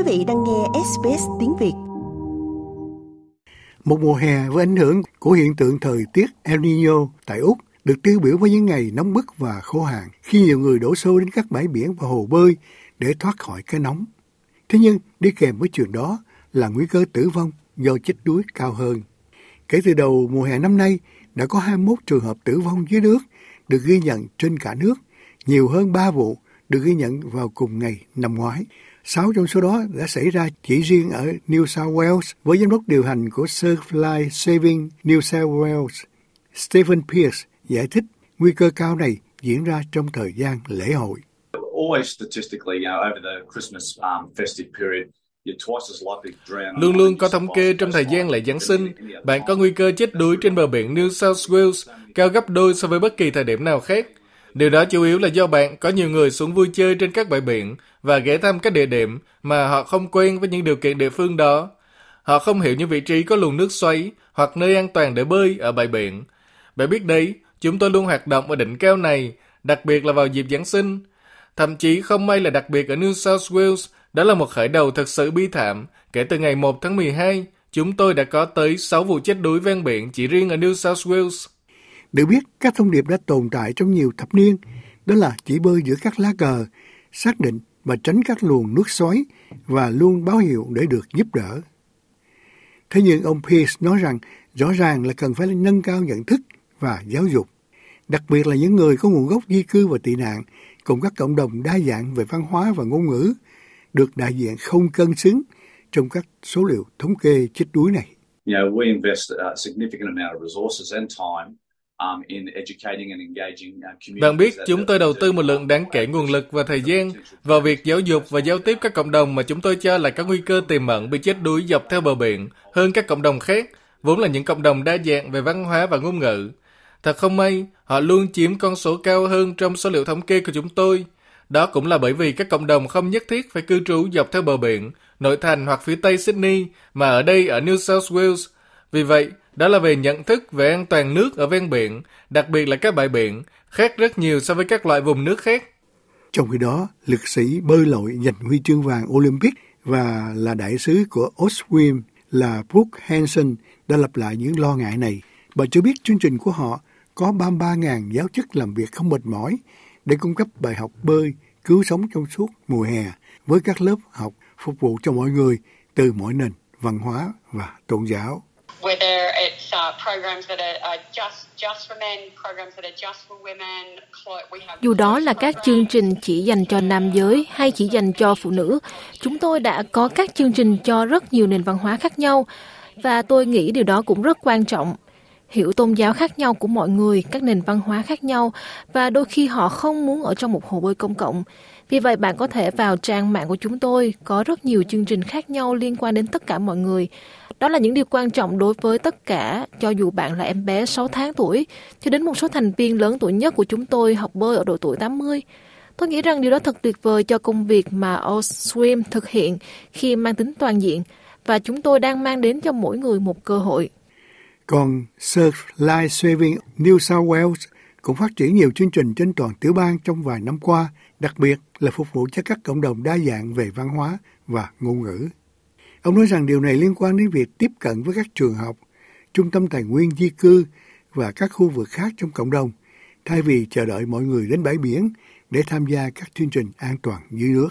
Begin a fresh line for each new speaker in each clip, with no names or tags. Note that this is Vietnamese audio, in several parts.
Quý vị đang nghe SBS tiếng Việt.
Một mùa hè với ảnh hưởng của hiện tượng thời tiết El Nino tại Úc được tiêu biểu với những ngày nóng bức và khô hạn khi nhiều người đổ xô đến các bãi biển và hồ bơi để thoát khỏi cái nóng. Thế nhưng đi kèm với chuyện đó là nguy cơ tử vong do chết đuối cao hơn. Kể từ đầu mùa hè năm nay, đã có 21 trường hợp tử vong dưới nước được ghi nhận trên cả nước, nhiều hơn 3 vụ được ghi nhận vào cùng ngày năm ngoái. Sáu trong số đó đã xảy ra chỉ riêng ở New South Wales với giám đốc điều hành của Surf Life Saving New South Wales, Stephen Pierce giải thích nguy cơ cao này diễn ra trong thời gian lễ hội.
Always statistically, you know, over the Christmas um, festive period,
Luôn luôn có thống kê trong thời gian lễ Giáng sinh, bạn có nguy cơ chết đuối trên bờ biển New South Wales cao gấp đôi so với bất kỳ thời điểm nào khác. Điều đó chủ yếu là do bạn có nhiều người xuống vui chơi trên các bãi biển và ghé thăm các địa điểm mà họ không quen với những điều kiện địa phương đó. Họ không hiểu những vị trí có luồng nước xoáy hoặc nơi an toàn để bơi ở bãi biển. Bạn biết đấy, chúng tôi luôn hoạt động ở đỉnh cao này, đặc biệt là vào dịp Giáng sinh. Thậm chí không may là đặc biệt ở New South Wales, đó là một khởi đầu thật sự bi thảm. Kể từ ngày 1 tháng 12, chúng tôi đã có tới 6 vụ chết đuối ven biển chỉ riêng ở New South Wales.
Được biết, các thông điệp đã tồn tại trong nhiều thập niên, đó là chỉ bơi giữa các lá cờ, xác định và tránh các luồng nước xoáy và luôn báo hiệu để được giúp đỡ. Thế nhưng ông Pierce nói rằng rõ ràng là cần phải nâng cao nhận thức và giáo dục, đặc biệt là những người có nguồn gốc di cư và tị nạn, cùng các cộng đồng đa dạng về văn hóa và ngôn ngữ, được đại diện không cân xứng trong các số liệu thống kê chết đuối này.
You know, we invest a significant amount of resources and time
bạn biết, chúng tôi đầu tư một lượng đáng kể nguồn lực và thời gian vào việc giáo dục và giao tiếp các cộng đồng mà chúng tôi cho là có nguy cơ tiềm ẩn bị chết đuối dọc theo bờ biển hơn các cộng đồng khác, vốn là những cộng đồng đa dạng về văn hóa và ngôn ngữ. Thật không may, họ luôn chiếm con số cao hơn trong số liệu thống kê của chúng tôi. Đó cũng là bởi vì các cộng đồng không nhất thiết phải cư trú dọc theo bờ biển, nội thành hoặc phía tây Sydney, mà ở đây ở New South Wales. Vì vậy, đó là về nhận thức về an toàn nước ở ven biển, đặc biệt là các bãi biển, khác rất nhiều so với các loại vùng nước khác.
Trong khi đó, lực sĩ bơi lội giành huy chương vàng Olympic và là đại sứ của Oswim là Brooke Hansen đã lặp lại những lo ngại này. Bà cho biết chương trình của họ có 33.000 giáo chức làm việc không mệt mỏi để cung cấp bài học bơi cứu sống trong suốt mùa hè với các lớp học phục vụ cho mọi người từ mọi nền văn hóa và tôn giáo. It's uh, programs that are just just for men, programs that are just for women.
Dù đó là các chương trình chỉ dành cho nam giới hay chỉ dành cho phụ nữ, chúng tôi đã có các chương trình cho rất nhiều nền văn hóa khác nhau và tôi nghĩ điều đó cũng rất quan trọng hiểu tôn giáo khác nhau của mọi người, các nền văn hóa khác nhau và đôi khi họ không muốn ở trong một hồ bơi công cộng. Vì vậy bạn có thể vào trang mạng của chúng tôi, có rất nhiều chương trình khác nhau liên quan đến tất cả mọi người. Đó là những điều quan trọng đối với tất cả, cho dù bạn là em bé 6 tháng tuổi, cho đến một số thành viên lớn tuổi nhất của chúng tôi học bơi ở độ tuổi 80. Tôi nghĩ rằng điều đó thật tuyệt vời cho công việc mà Swim thực hiện khi mang tính toàn diện và chúng tôi đang mang đến cho mỗi người một cơ hội.
Còn Surf Life Saving New South Wales cũng phát triển nhiều chương trình trên toàn tiểu bang trong vài năm qua, đặc biệt là phục vụ cho các cộng đồng đa dạng về văn hóa và ngôn ngữ. Ông nói rằng điều này liên quan đến việc tiếp cận với các trường học, trung tâm tài nguyên di cư và các khu vực khác trong cộng đồng, thay vì chờ đợi mọi người đến bãi biển để tham gia các chương trình an toàn dưới nước.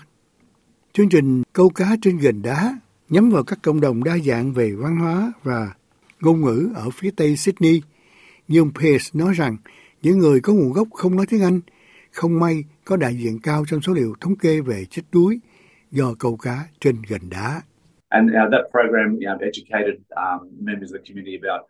Chương trình câu cá trên gành đá nhắm vào các cộng đồng đa dạng về văn hóa và ngôn ngữ ở phía tây Sydney. Nhưng Pierce nói rằng những người có nguồn gốc không nói tiếng Anh không may có đại diện cao trong số liệu thống kê về chết đuối do câu cá trên gành đá.
And uh, that program you know, educated um, members of the community about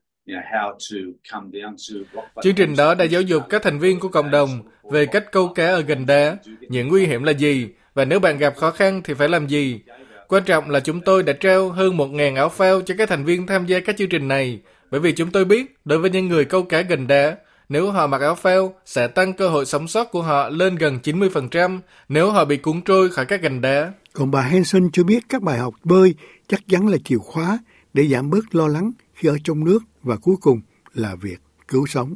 Chương trình đó đã giáo dục các thành viên của cộng đồng về cách câu cá ở gần đá, những nguy hiểm là gì, và nếu bạn gặp khó khăn thì phải làm gì. Quan trọng là chúng tôi đã trao hơn 1.000 áo phao cho các thành viên tham gia các chương trình này, bởi vì chúng tôi biết đối với những người câu cá gần đá, nếu họ mặc áo phao sẽ tăng cơ hội sống sót của họ lên gần 90% nếu họ bị cuốn trôi khỏi các gành đá.
Còn bà Henson cho biết các bài học bơi chắc chắn là chìa khóa để giảm bớt lo lắng khi ở trong nước và cuối cùng là việc cứu sống.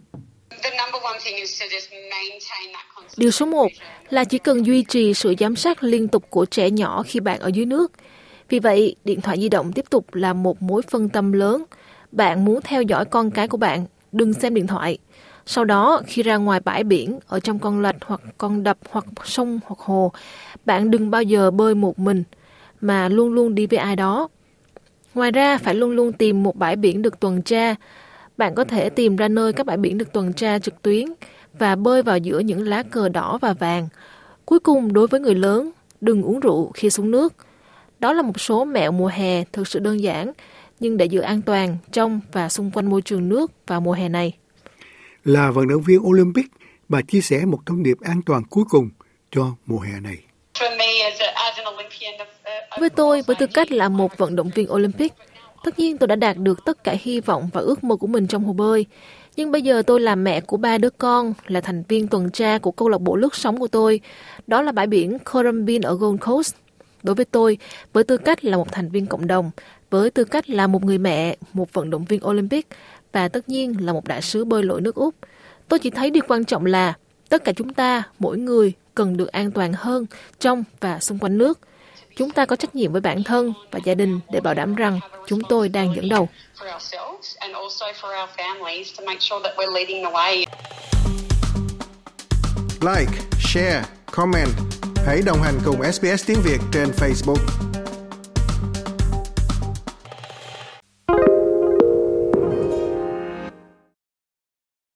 Điều số một là chỉ cần duy trì sự giám sát liên tục của trẻ nhỏ khi bạn ở dưới nước. Vì vậy, điện thoại di động tiếp tục là một mối phân tâm lớn. Bạn muốn theo dõi con cái của bạn, đừng xem điện thoại. Sau đó, khi ra ngoài bãi biển, ở trong con lạch hoặc con đập hoặc sông hoặc hồ, bạn đừng bao giờ bơi một mình, mà luôn luôn đi với ai đó. Ngoài ra, phải luôn luôn tìm một bãi biển được tuần tra. Bạn có thể tìm ra nơi các bãi biển được tuần tra trực tuyến và bơi vào giữa những lá cờ đỏ và vàng. Cuối cùng, đối với người lớn, đừng uống rượu khi xuống nước. Đó là một số mẹo mùa hè thực sự đơn giản, nhưng để giữ an toàn trong và xung quanh môi trường nước vào mùa hè này.
Là vận động viên Olympic, bà chia sẻ một thông điệp an toàn cuối cùng cho mùa hè này.
Với tôi, với tư cách là một vận động viên Olympic, tất nhiên tôi đã đạt được tất cả hy vọng và ước mơ của mình trong hồ bơi. Nhưng bây giờ tôi là mẹ của ba đứa con, là thành viên tuần tra của câu lạc bộ lướt sóng của tôi. Đó là bãi biển Currumbin ở Gold Coast. Đối với tôi, với tư cách là một thành viên cộng đồng, với tư cách là một người mẹ, một vận động viên Olympic và tất nhiên là một đại sứ bơi lội nước Úc, tôi chỉ thấy điều quan trọng là tất cả chúng ta, mỗi người cần được an toàn hơn trong và xung quanh nước. Chúng ta có trách nhiệm với bản thân và gia đình để bảo đảm rằng chúng tôi đang dẫn đầu.
Like, share, comment. Hãy đồng hành cùng SBS tiếng Việt trên Facebook.